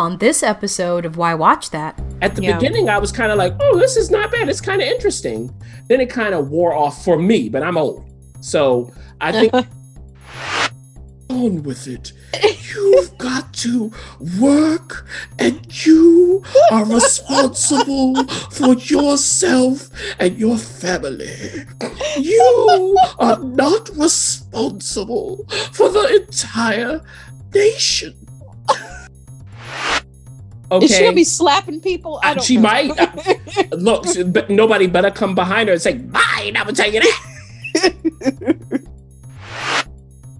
on this episode of Why Watch That. At the yeah. beginning, I was kind of like, oh, this is not bad. It's kind of interesting. Then it kind of wore off for me, but I'm old. So I think on with it. You've got to work and you are responsible for yourself and your family. You are not responsible for the entire nation. Okay. Is she gonna be slapping people? I don't she know. might. Uh, look, nobody better come behind her and say, "Bye." I'm gonna tell you that.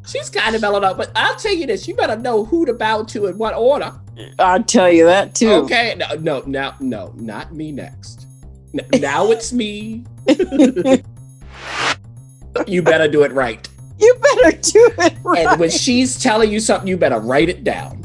She's kind of mellowed up, but I'll tell you this: you better know who to bow to in what order. I'll tell you that too. Okay, no, no, now, no, not me next. now it's me. you better do it right. You better do it right. And when she's telling you something, you better write it down.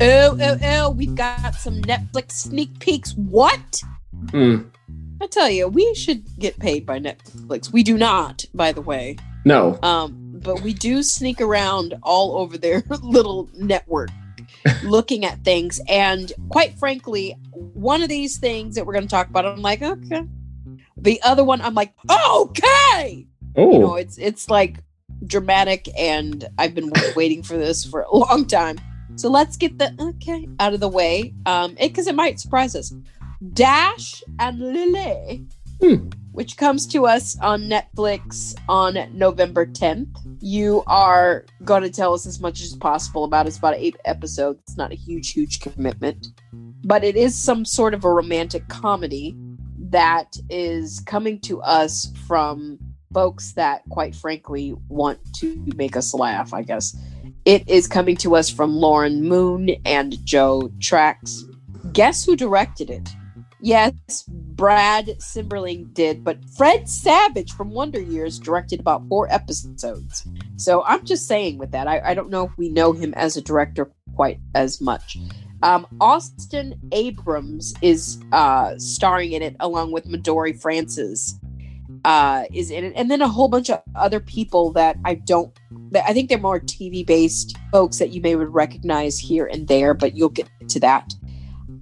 Oh, oh, oh, we've got some Netflix sneak peeks. What? Mm. I tell you, we should get paid by Netflix. We do not, by the way. No. Um, but we do sneak around all over their little network looking at things. And quite frankly, one of these things that we're going to talk about, I'm like, okay. The other one, I'm like, okay. Oh. You know, it's it's like dramatic, and I've been waiting for this for a long time. So let's get the okay out of the way, um, because it, it, might surprise us. Dash and Lily, hmm. which comes to us on Netflix on November 10th. You are going to tell us as much as possible about it. It's about eight episodes. It's not a huge, huge commitment, but it is some sort of a romantic comedy that is coming to us from folks that, quite frankly, want to make us laugh, I guess. It is coming to us from Lauren Moon and Joe Tracz. Guess who directed it? Yes, Brad Silberling did, but Fred Savage from Wonder Years directed about four episodes. So I'm just saying with that, I, I don't know if we know him as a director quite as much. Um, Austin Abrams is uh, starring in it along with Midori Francis uh, is in it, and then a whole bunch of other people that I don't. That I think they're more TV based folks that you may would recognize here and there, but you'll get to that.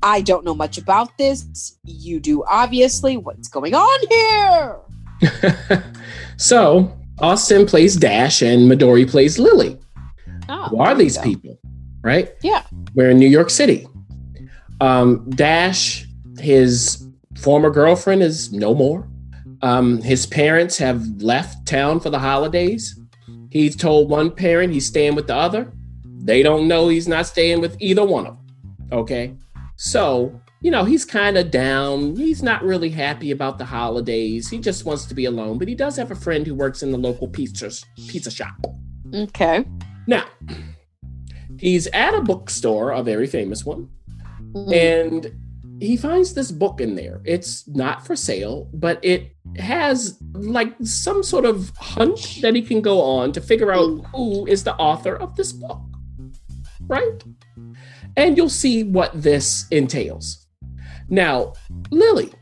I don't know much about this. You do, obviously. What's going on here? so Austin plays Dash, and Midori plays Lily. Oh, Who are these people? Right? Yeah. We're in New York City. Um, Dash, his former girlfriend, is no more. Um, his parents have left town for the holidays. He's told one parent he's staying with the other. They don't know he's not staying with either one of them. Okay. So, you know, he's kind of down. He's not really happy about the holidays. He just wants to be alone, but he does have a friend who works in the local pizza pizza shop. Okay. Now, he's at a bookstore, a very famous one, mm-hmm. and he finds this book in there. It's not for sale, but it has like some sort of hunch that he can go on to figure out who is the author of this book. Right? And you'll see what this entails. Now, Lily,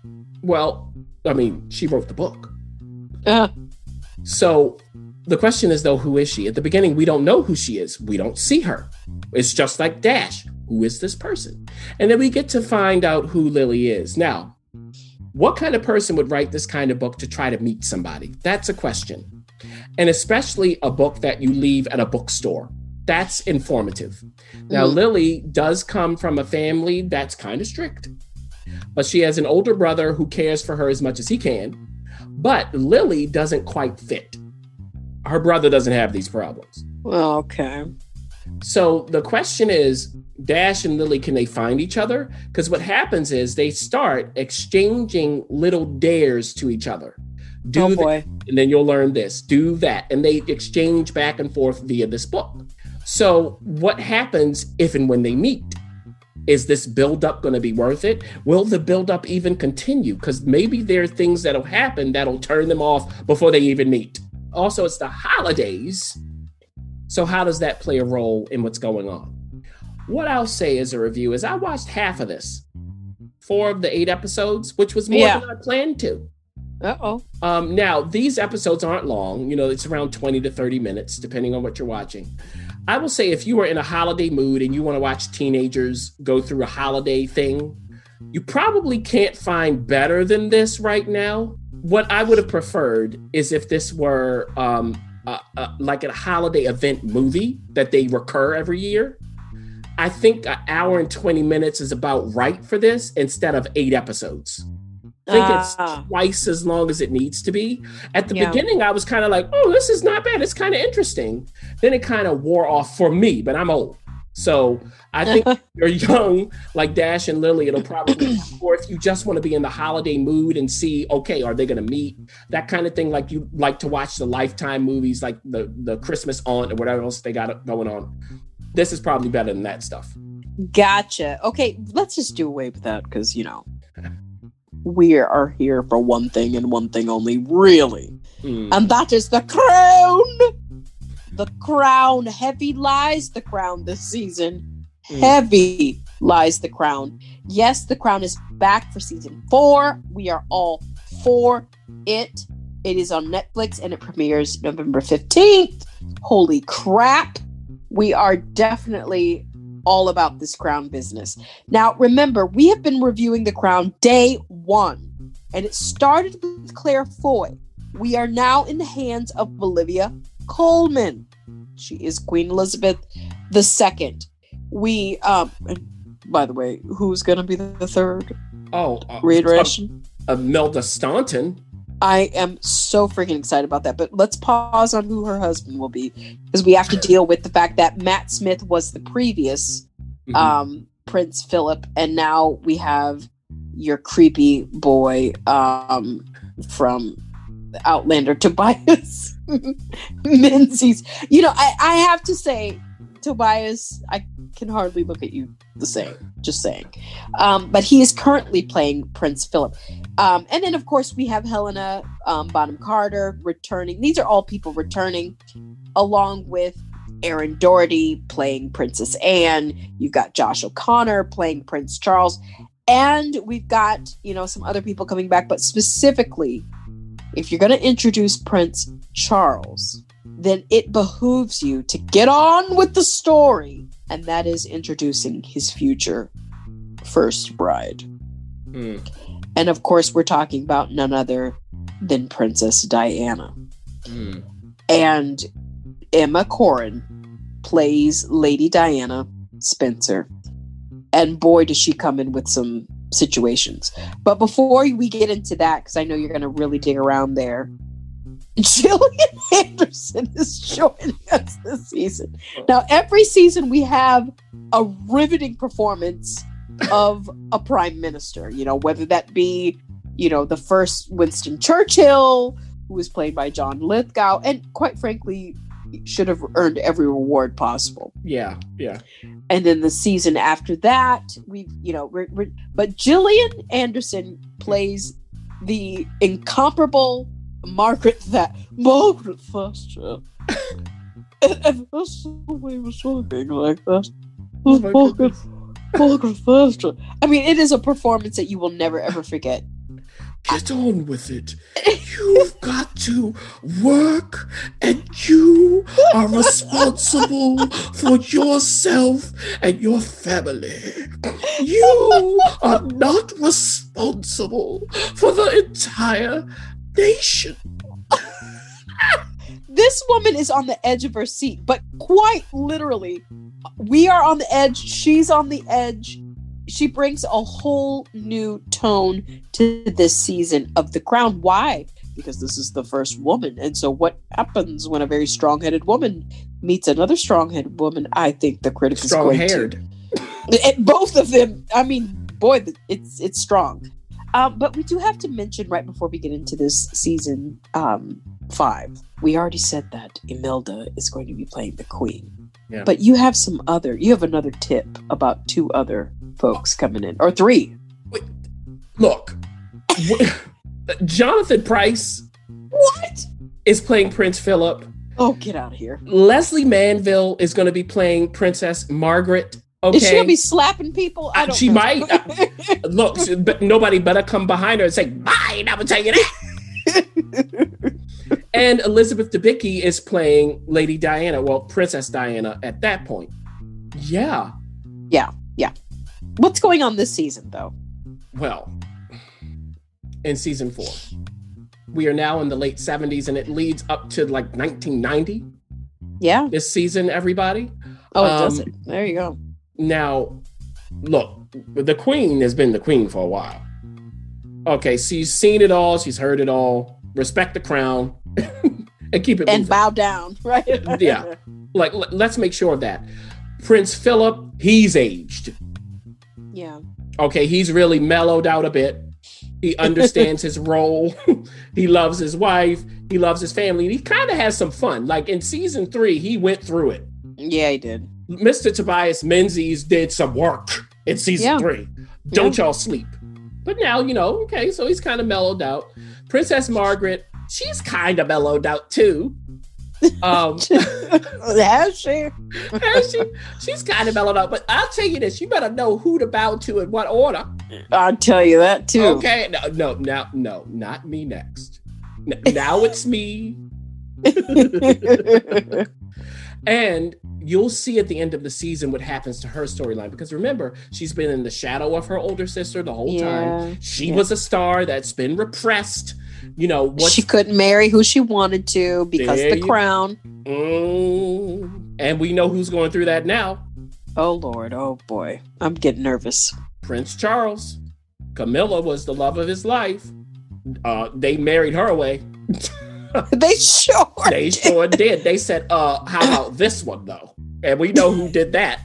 Well, I mean, she wrote the book. Uh, So the question is though, who is she? At the beginning, we don't know who she is. We don't see her. It's just like Dash. Who is this person? And then we get to find out who Lily is. Now, what kind of person would write this kind of book to try to meet somebody? That's a question. And especially a book that you leave at a bookstore. That's informative. Now, Mhm. Lily does come from a family that's kind of strict, but she has an older brother who cares for her as much as he can. But Lily doesn't quite fit. Her brother doesn't have these problems. well, okay. So the question is Dash and Lily, can they find each other? Because what happens is they start exchanging little dares to each other. Do oh boy. and then you'll learn this, do that. And they exchange back and forth via this book. So, what happens if and when they meet? Is this buildup going to be worth it? Will the buildup even continue? Because maybe there are things that'll happen that'll turn them off before they even meet. Also, it's the holidays. So, how does that play a role in what's going on? What I'll say as a review is I watched half of this, four of the eight episodes, which was more Yeah. than I planned to. Uh oh. Um, now, these episodes aren't long. You know, it's around 20 to 30 minutes, depending on what you're watching. I will say if you are in a holiday mood and you want to watch teenagers go through a holiday thing, you probably can't find better than this right now. What I would have preferred is if this were um, uh, uh, like a holiday event movie that they recur every year. I think an hour and 20 minutes is about right for this instead of eight episodes. I think it's Ah. twice as long as it needs to be. At the Yeah. beginning, I was kind of like, oh, this is not bad. It's kind of interesting. Then it kind of wore off for me, but I'm old. So I think if you're young, like Dash and Lily, it'll probably, or if you just want to be in the holiday mood and see, okay, are they going to meet? That kind of thing, like you like to watch the Lifetime movies, like the, the Christmas Aunt or whatever else they got going on. This is probably better than that stuff. Gotcha. Okay, let's just do away with that because you know we are here for one thing and one thing only, really, Hmm. and that is the crown. The crown. Heavy lies the crown this season. Mm. Heavy lies the crown. Yes, the crown is back for season four. We are all for it. It is on Netflix and it premieres November 15th. Holy crap. We are definitely all about this crown business. Now, remember, we have been reviewing The Crown day one, and it started with Claire Foy. We are now in the hands of Olivia Colman. She is Queen Elizabeth II. We, um, by the way, who's going to be the third Oh, uh, reiteration? uh, Melda Staunton. I am so freaking excited about that. But let's pause on who her husband will be because we have to deal with the fact that Matt Smith was the previous Mhm. um, Prince Philip, and now we have your creepy boy um, from Outlander, Tobias Menzies. You know, I, I have to say, Tobias, I can hardly look at you the same. Just saying. Um, but he is currently playing Prince Philip. Um, and then, of course, we have Helena um, Bonham Carter returning. These are all people returning, along with Erin Doherty playing Princess Anne. You've got Josh O'Connor playing Prince Charles. And we've got, you know, some other people coming back. But specifically, if you're going to introduce Prince Charles, then it behooves you to get on with the story. And that is introducing his future first bride. Hmm. And of course, we're talking about none other than Princess Diana. Hmm. And Emma Corrin plays Lady Diana Spencer. And boy, does she come in with some situations. But before we get into that, because I know you're going to really dig around there, Gillian Anderson is joining us this season. Now, every season we have a riveting performance of a prime minister, you know, whether that be, you know, the first Winston Churchill, who was played by John Lithgow, and quite frankly, should have earned every reward possible. Yeah, yeah. And then the season after that, we, you know, we're, we're, but Gillian Anderson plays the incomparable Margaret that Margaret Thatcher. and, and that's the way we're talking like that. Oh Margaret, I mean, it is a performance that you will never ever forget. Get on with it. You've got to work and you are responsible for yourself and your family. You are not responsible for the entire nation. This woman is on the edge of her seat, but quite literally, we are on the edge. She's on the edge. She brings a whole new tone to this season of The Crown. Why? Because this is the first woman. And so, what happens when a very strong headed woman meets another strong headed woman? I think the critic is going haired. to. Both of them. I mean, boy, it's it's strong. Um, but we do have to mention right before we get into this season um, five. We already said that Imelda is going to be playing the queen. Yeah. But you have some other. You have another tip about two other folks coming in, or three. Look, w- Jonathan Pryce What? is playing Prince Philip. Oh, get out of here! Lesley Manville is going to be playing Princess Margaret. Okay. Is she gonna be slapping people? I Uh, don't. she know. might. Look, but nobody better come behind her and say, "Bye." I'm gonna tell you that. and Elizabeth Debicki is playing Lady Diana, well, Princess Diana at that point. Yeah. Yeah. Yeah. What's going on this season, though? Well, in season four, we are now in the late 70s, and it leads up to like 1990. Yeah. This season, everybody. Oh, it Um, does it. There you go. Now, look, the queen has been the queen for a while. Okay, she's seen it all, she's heard it all. Respect the crown and keep it And moving. bow down, right? Yeah. Like, l- let's make sure of that. Prince Philip, he's aged. Yeah. Okay, he's really mellowed out a bit. He understands his role. he loves his wife. He loves his family. And he kind of has some fun. Like in season three, he went through it. Yeah, he did. Mr. Tobias Menzies did some work in season Yeah. three. Don't y'all sleep. But now, you know, okay, so he's kind of mellowed out. Princess Margaret, she's kind of mellowed out too. Um, Has she? and she, she's kind of mellowed out. But I'll tell you this: you better know who to bow to in what order. I'll tell you that too. Okay, no, no, now, no, not me next. Now it's me, and you'll see at the end of the season what happens to her storyline. Because remember, she's been in the shadow of her older sister the whole time. She yeah. was a star that's been repressed. You know what? she couldn't marry who she wanted to because There the you- crown. Mm, and we know who's going through that now. Oh Lord, oh boy, I'm getting nervous. Prince Charles. Camilla was the love of his life. Uh, they married her away. they sure. They sure did. They said, uh, how about this one though? And we know who did that.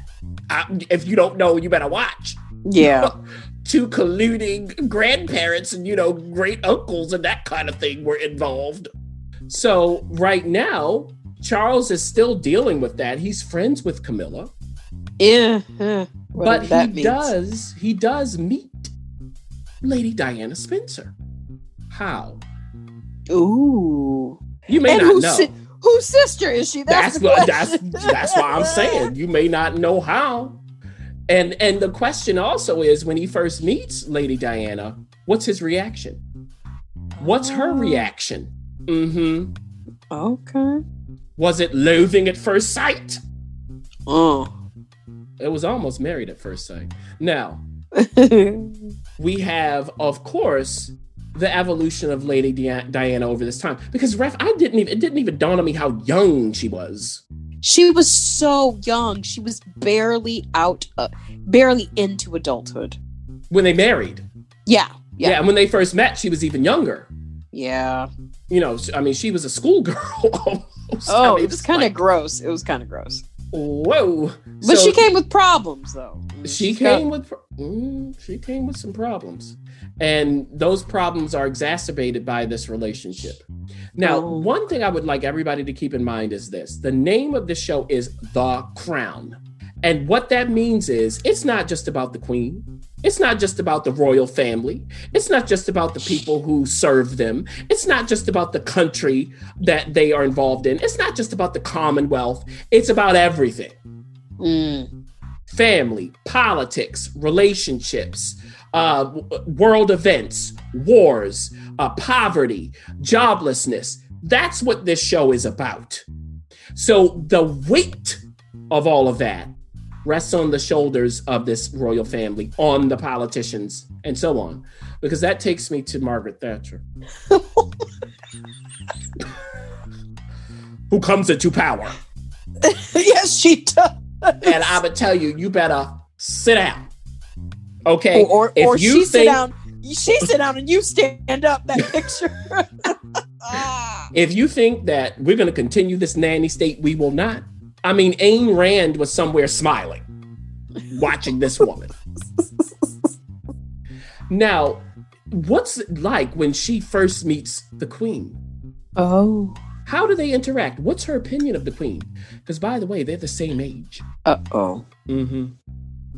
I, if you don't know, you better watch. Yeah, Two colluding grandparents and you know, great uncles and that kind of thing were involved. So right now, Charles is still dealing with that. He's friends with Camilla, yeah. uh, but he means. does he does meet Lady Diana Spencer. How? Ooh. You may and not know. si- whose sister is she? That's, that's the what that's that's why I'm saying you may not know how. And and the question also is when he first meets Lady Diana, what's his reaction? What's her Oh. reaction? Mm-hmm. Okay. Was it loathing at first sight? Oh. It was almost married at first sight. Now, we have, of course, the evolution of Lady Diana over this time. Because ref, I didn't even it didn't even dawn on me how young she was. she was so young. She was barely out, uh, barely into adulthood. When they married. Yeah. Yeah. Yeah. and when they first met, she was even younger. Yeah. You know, I mean, she was a schoolgirl almost. I Oh, mean, it was kind of like, gross. It was kind of gross. whoa. But So she came with problems, though. She got- came with mm, she came with some problems, and those problems are exacerbated by this relationship. Now, Oh. one thing I would like everybody to keep in mind is this: the name of the show is The Crown, and what that means is it's not just about the Queen. It's not just about the royal family. It's not just about the people who serve them. It's not just about the country that they are involved in. It's not just about the Commonwealth. It's about everything Mm. Family, politics, relationships, uh, world events, wars, uh, poverty, joblessness. That's what this show is about. So the weight of all of that rests on the shoulders of this royal family, on the politicians, and so on. Because that takes me to Margaret Thatcher, who comes into power. yes, she does. And I would tell you, you better sit down. Okay. Or, or, If or you she sit down. She sit down and you stand up. That picture. Ah. If you think that we're going to continue this nanny state, we will not. I mean, Ayn Rand was somewhere smiling, watching this woman. now, what's it like when she first meets the queen? Oh. How do they interact? What's her opinion of the queen? Because, by the way, they're the same age. Uh oh. Mm-hmm.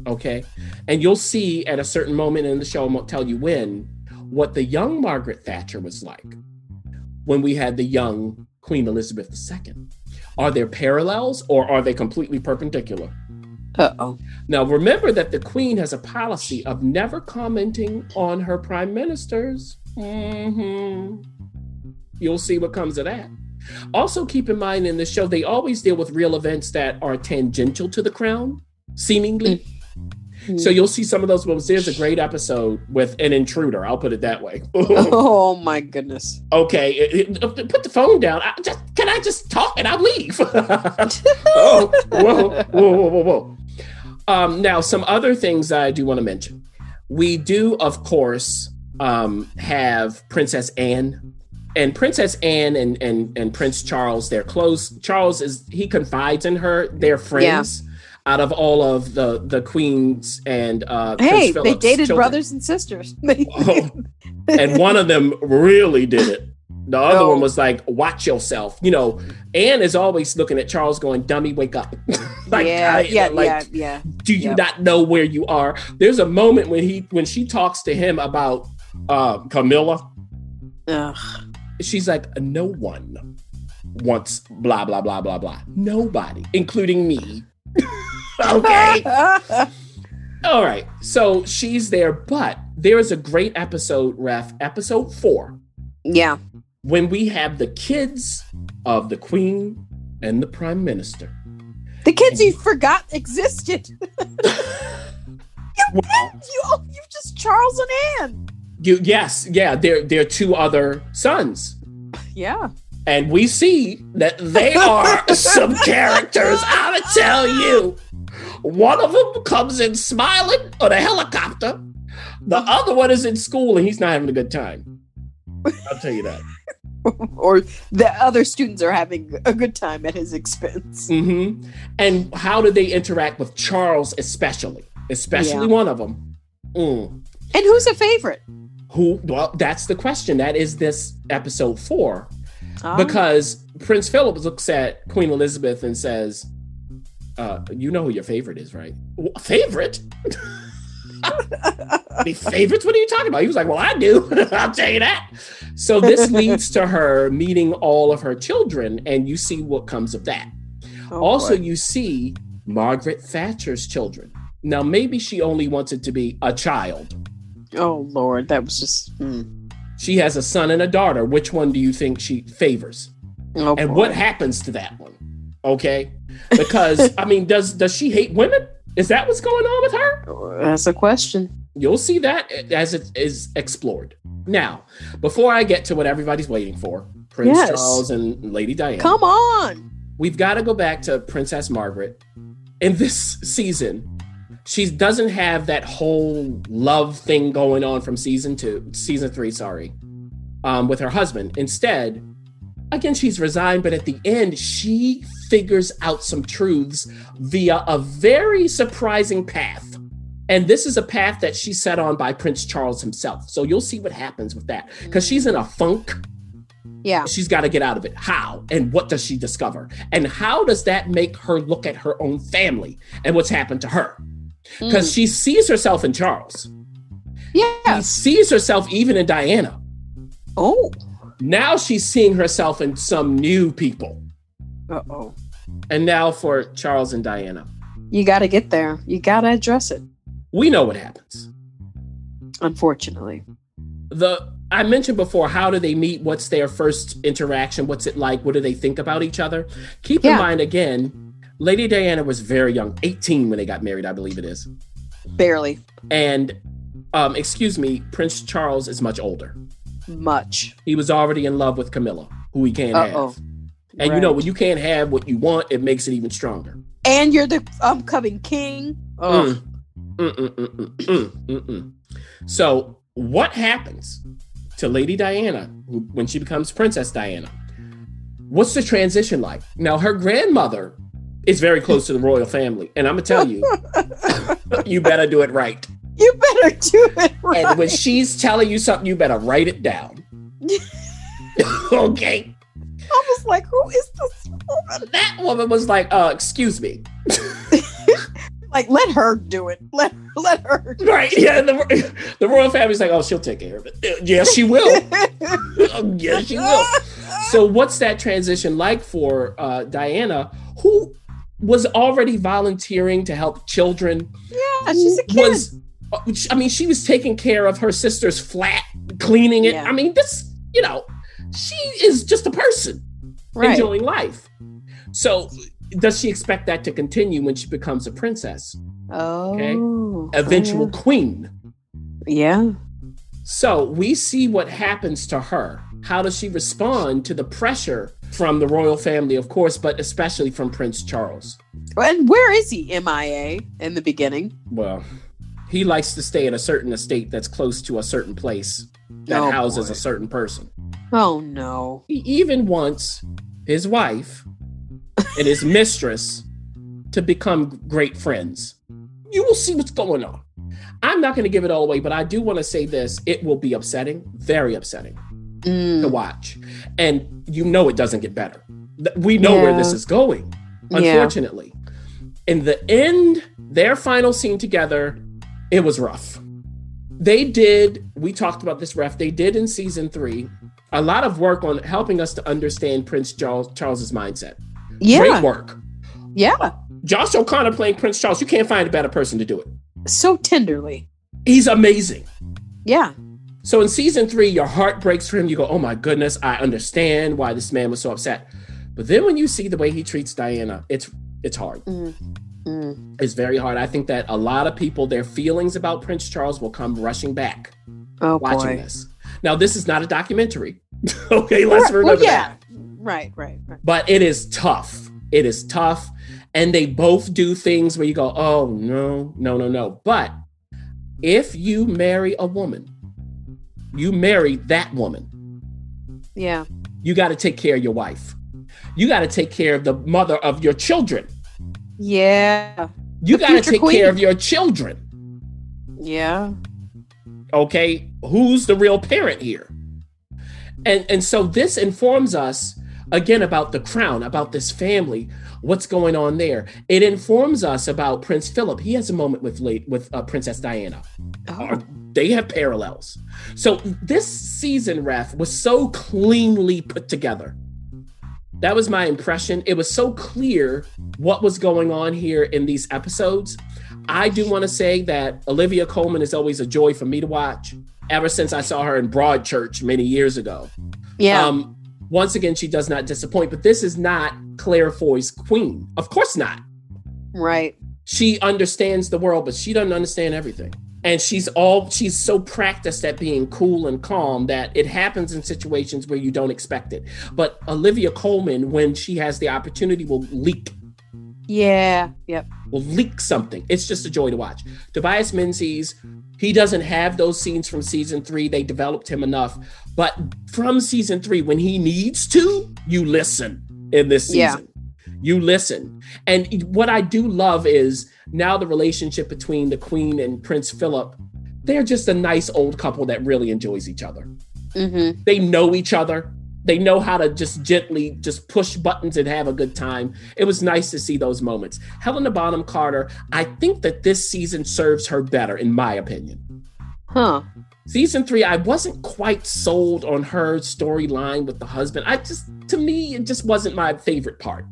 Okay. And you'll see at a certain moment in the show, I won't tell you when, what the young Margaret Thatcher was like when we had the young Queen Elizabeth II. Are there parallels or are they completely perpendicular? Uh oh. Now, remember that the Queen has a policy of never commenting on her prime ministers. Mm-hmm. You'll see what comes of that. Also, keep in mind in the show, they always deal with real events that are tangential to the crown, seemingly. So you'll see some of those moments. There's a great episode with an intruder. I'll put it that way. Oh my goodness. okay, it- it- put the phone down. I just, can I just talk and I'll leave? oh, whoa, whoa, whoa, whoa, whoa. Um, now, some other things I do want to mention. We do, of course, um, have Princess Anne. And Princess Anne and, and, and Prince Charles, they're close. Charles is he confides in her. They're friends. Out of all of the the queens and uh, Hey, they dated children. brothers and sisters. Oh, and one of them really did it. The other Oh. one was like, "Watch yourself." You know, Anne is always looking at Charles, going, "Dummy, wake up!" like, yeah, I- yeah, like, yeah, yeah. do you not know where you are? There's a moment when he when she talks to him about uh, Camilla. Ugh. She's like, "No one wants blah blah blah blah blah. Nobody, including me." okay. All right. So she's there, but there is a great episode, Ref, episode four, yeah. when we have the kids of the Queen and the Prime Minister. The kids you forgot existed. Well, You, oh, you just Charles and Anne. You, yes, yeah, they're they're two other sons. Yeah. And we see that they are some characters. I'm gonna tell you. One of them comes in smiling on a helicopter. The other one is in school and he's not having a good time. I'll tell you that. or the other students are having a good time at his expense. hmm And how do they interact with Charles, especially? Especially Yeah. one of them. Mm. And who's a favorite? Who? Well, that's the question. That is this episode four, Ah. because Prince Philip looks at Queen Elizabeth and says, uh, "You know who your favorite is, right? "Wh- favorite? the favorites? What are you talking about?" He was like, "Well, I do. I'll tell you that." So this leads to her meeting all of her children, and you see what comes of that. Oh, also, boy. you see Margaret Thatcher's children. Now, maybe she only wanted to be a child. Oh Lord, that was just. mm. She has a son and a daughter. Which one do you think she favors? Oh, And boy. what happens to that one? Okay, because I mean, does does she hate women? Is that what's going on with her? That's a question. You'll see that as it is explored. Now, before I get to what everybody's waiting for, Prince Yes. Charles and Lady Diana. Come on. we've got to go back to Princess Margaret. In this season, she doesn't have that whole love thing going on from season two, season three, sorry, um, with her husband. Instead, again, she's resigned, but at the end, she figures out some truths via a very surprising path. And this is a path that she set on by Prince Charles himself. So you'll see what happens with that. Because she's in a funk Yeah. she's got to get out of it. How? And what does she discover? And how does that make her look at her own family and what's happened to her? Because she sees herself in Charles. Yeah. She sees herself even in Diana. Oh. Now she's seeing herself in some new people. Uh oh. And now for Charles and Diana. You got to get there. You got to address it. We know what happens. Unfortunately. The I mentioned before, how do they meet? What's their first interaction? What's it like? What do they think about each other? Keep in mind again, Lady Diana was very young, 18 when they got married, I believe it is. Barely. And um, excuse me, Prince Charles is much older. Much. He was already in love with Camilla, who he can't Uh-oh. have. And you know, when you can't have what you want, it makes it even stronger. And you're the upcoming king. Mm. Mm, mm, mm, mm, mm, mm, mm. So, what happens to Lady Diana who- when she becomes Princess Diana? What's the transition like? Now, her grandmother is very close to the royal family, and I'm gonna tell you, you better do it right. you better do it right. And when she's telling you something, you better write it down. okay. I was like, who is this woman? That woman was like, uh, excuse me. Like, let her do it. Let let her. Do Right. Yeah. The, the royal family's like, oh, she'll take care of it. Uh, Yeah, she will. Oh, she will. So, what's that transition like for uh, Diana, who was already volunteering to help children? yeah, she's a kid. Was I mean, she was taking care of her sister's flat, cleaning it. Yeah. I mean, this, you know, she is just a person right. enjoying life. So, does she expect that to continue when she becomes a princess, Oh. eventual queen? Yeah. So we see what happens to her. How does she respond to the pressure from the royal family, of course, but especially from Prince Charles? And where is he? MIA in the beginning. Well, he likes to stay at a certain estate that's close to a certain place that Oh, houses boy. a certain person. Oh no. He even wants his wife and his mistress to become great friends. You will see what's going on. I'm not going to give it all away, but I do want to say this. It will be upsetting, very upsetting. To Mm, watch. And you know it doesn't get better. We know where this is going, Yeah. unfortunately. In the end, their final scene together, it was rough. They did, we talked about this ref, they did in season three a lot of work on helping us to understand Prince Charles Charles's mindset. yeah. Great work. Yeah. Josh O'Connor playing Prince Charles, you can't find a better person to do it. So tenderly. He's amazing. Yeah. So in season three, your heart breaks for him. You go, oh my goodness, I understand why this man was so upset. But then when you see the way he treats Diana, it's it's hard. Mm, mm. It's very hard. I think that a lot of people, their feelings about Prince Charles will come rushing back Oh watching boy. this. Now, this is not a documentary. okay, let's Right, remember well, yeah. that. Right. Right. Right. But it is tough. It is tough. And they both do things where you go, oh no, no, no, no. But if you marry a woman, you marry that woman. Yeah. you got to take care of your wife. You got to take care of the mother of your children. Yeah. You got to take queen. care of your children. Yeah. Okay, who's the real parent here? And and so this informs us again about the crown, about this family, what's going on there. It informs us about Prince Philip. He has a moment with late with uh, Princess Diana. Oh. Are- they have parallels. So this season, ref, was so cleanly put together. That was my impression. It was so clear what was going on here in these episodes. I do want to say that Olivia Colman is always a joy for me to watch. Ever since I saw her in Broadchurch many years ago. Yeah. Um, once again, she does not disappoint. But this is not Claire Foy's queen. Of course not right. she understands the world, but she doesn't understand everything. And she's all she's so practiced at being cool and calm that it happens in situations where you don't expect it. But Olivia Colman, when she has the opportunity, will leak, Yeah. Yep. will leak something. It's just a joy to watch. Tobias Menzies, he doesn't have those scenes from season three. They developed him enough. But from season three, when he needs to, you listen in this season. Yeah. You listen. And what I do love is now the relationship between the Queen and Prince Philip, they're just a nice old couple that really enjoys each other. Mm-hmm. They know each other. They know how to just gently just push buttons and have a good time. It was nice to see those moments. Helena Bonham Carter, I think that this season serves her better, in my opinion. Huh. Season three, I wasn't quite sold on her storyline with the husband. I just, to me, it just wasn't my favorite part.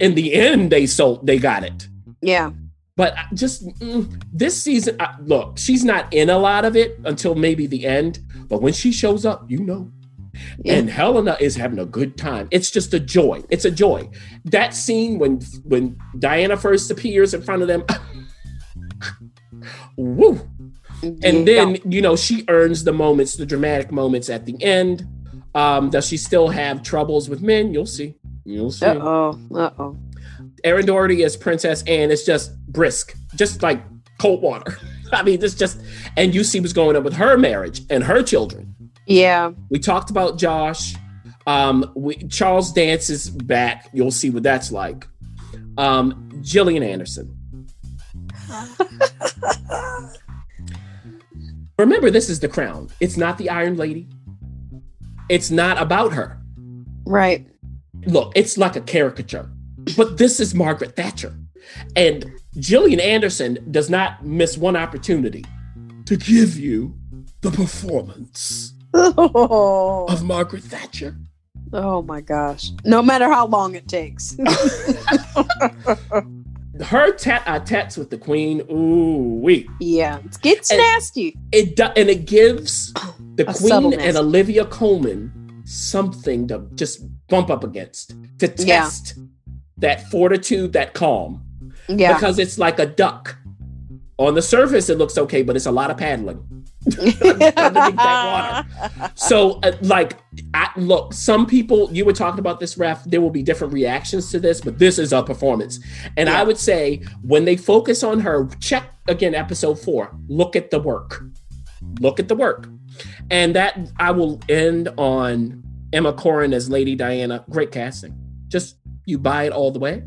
In the end, they sold, they got it. Yeah. But just mm, this season, uh, look, she's not in a lot of it until maybe the end. But when she shows up, you know. Yeah. And Helena is having a good time. It's just a joy. It's a joy. That scene when when Diana first appears in front of them, woo! And then you know she earns the moments, the dramatic moments at the end. Um, does she still have troubles with men? You'll see. You'll see. Uh oh. Uh oh. Erin Doherty is Princess Anne It's just brisk, just like cold water. I mean, this just, and you see what's going on with her marriage and her children. Yeah. We talked about Josh. Um, we, Charles Dance is back. You'll see what that's like. Um, Gillian Anderson. Remember, this is the crown. It's not the Iron Lady. It's not about her. Right. Look, it's like a caricature, but this is Margaret Thatcher. And Gillian Anderson does not miss one opportunity to give you the performance Oh. of Margaret Thatcher. oh my gosh. No matter how long it takes. Her tat uh, tats with the queen, ooh wee. yeah. It gets And- nasty. It do- and it gives the A queen and Olivia Colman something to just bump up against to Yeah. test that fortitude, that calm. Yeah. because it's like a duck. On the surface, it looks okay, but it's a lot of paddling. So, uh, like, I, look, some people, you were talking about this, ref, there will be different reactions to this, but this is a performance. And Yeah. I would say when they focus on her, check again episode four, look at the work. Look at the work. And that I will end on Emma Corrin as Lady Diana. Great casting. Just you buy it all the way.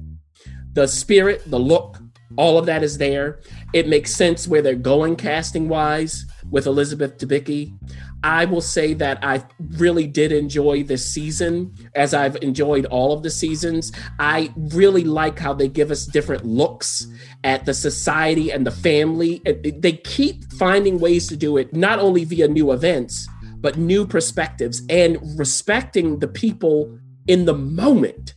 The spirit, the look, all of that is there. It makes sense where they're going casting wise with Elizabeth Debicki. I will say that I really did enjoy this season as I've enjoyed all of the seasons. I really like how they give us different looks at the society and the family. They keep finding ways to do it, not only via new events, but new perspectives and respecting the people in the moment.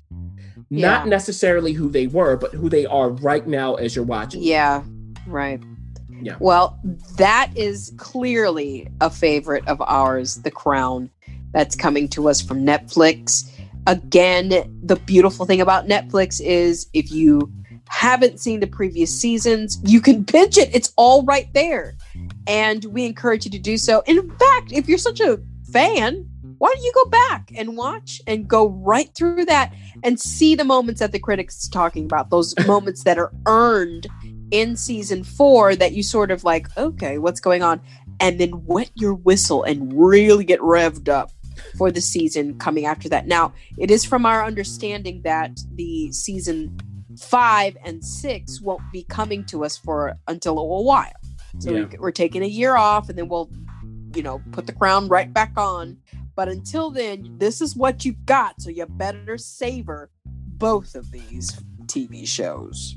Not necessarily who they were, but who they are right now as you're watching. Yeah, right. Yeah. Well, that is clearly a favorite of ours, The Crown, that's coming to us from Netflix. Again, the beautiful thing about Netflix is if you haven't seen the previous seasons, you can binge it. It's all right there. And we encourage you to do so. In fact, if you're such a fan, why don't you go back and watch and go right through that and see the moments that the critics talking about, those moments that are earned in season four that you sort of like, okay, what's going on? And then wet your whistle and really get revved up for the season coming after that. Now, it is from our understanding that the season five and six won't be coming to us for until a while. So Yeah. we, we're taking a year off and then we'll, you know, put the crown right back on. But until then, this is what you've got. So you better savor both of these TV shows.